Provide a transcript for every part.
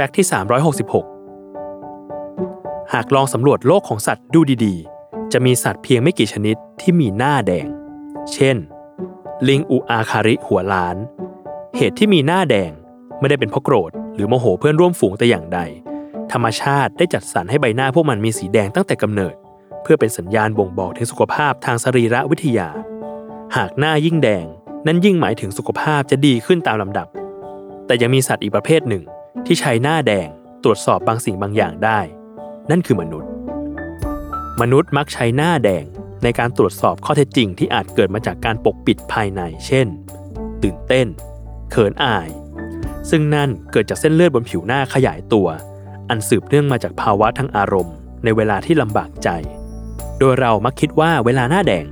แฟกต์ที่ 366 หากลองสำรวจโลกของสัตว์ดูดีๆ จะมีสัตว์เพียงไม่กี่ชนิดที่มีหน้าแดง เช่น ลิงอูอาคาริหัวล้าน เหตุที่มีหน้าแดงไม่ได้เป็นเพราะโกรธ หรือโมโหเพื่อนร่วมฝูงแต่อย่างใด ธรรมชาติได้จัดสรรให้ใบหน้าพวกมันมีสีแดงตั้งแต่กำเนิด เพื่อเป็นสัญญาณบ่งบอกถึงสุขภาพทางสรีระวิทยา หากหน้ายิ่งแดง นั่นยิ่งหมายถึงสุขภาพจะดีขึ้นตามลำดับ แต่ยังมีสัตว์อีกประเภทหนึ่ง ที่ใช้หน้าแดงตรวจสอบบางสิ่งบางอย่างได้ นั่นคือมนุษย์ มนุษย์มักใช้หน้าแดงในการตรวจสอบข้อเท็จจริงที่อาจเกิดมาจากการปกปิดภายใน เช่น ตื่นเต้น เขินอาย ซึ่งนั่นเกิดจากเส้นเลือดบนผิวหน้าขยายตัว อันสืบเนื่องมาจากภาวะทางอารมณ์ ในเวลาที่ลำบากใจ โดยเรามักคิดว่าเวลาหน้าแดง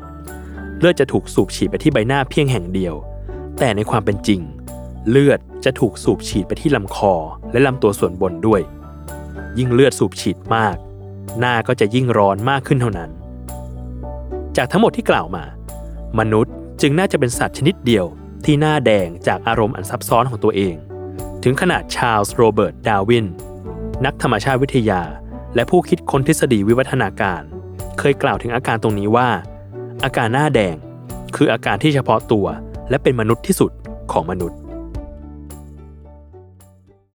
เลือดจะถูกสูบฉีดไปที่ใบหน้าเพียงแห่งเดียว แต่ในความเป็นจริง เลือดจะถูกสูบฉีดไปที่ลำคอและลำตัวส่วนบนด้วย ยิ่งเลือดสูบฉีดมาก หน้าก็จะยิ่งร้อนมากขึ้นเท่านั้น จากทั้งหมดที่กล่าวมา มนุษย์จึงน่าจะเป็นสัตว์ชนิดเดียวที่หน้าแดงจากอารมณ์อันซับซ้อนของตัวเอง ถึงขนาดชาลส์โรเบิร์ต ดาวิน นักธรรมชาติวิทยา และผู้คิดค้นทฤษฎีวิวัฒนาการ เคยกล่าวถึงอาการตรงนี้ว่า อาการหน้าแดง คืออาการที่เฉพาะตัวและเป็นมนุษย์ที่สุดของมนุษย์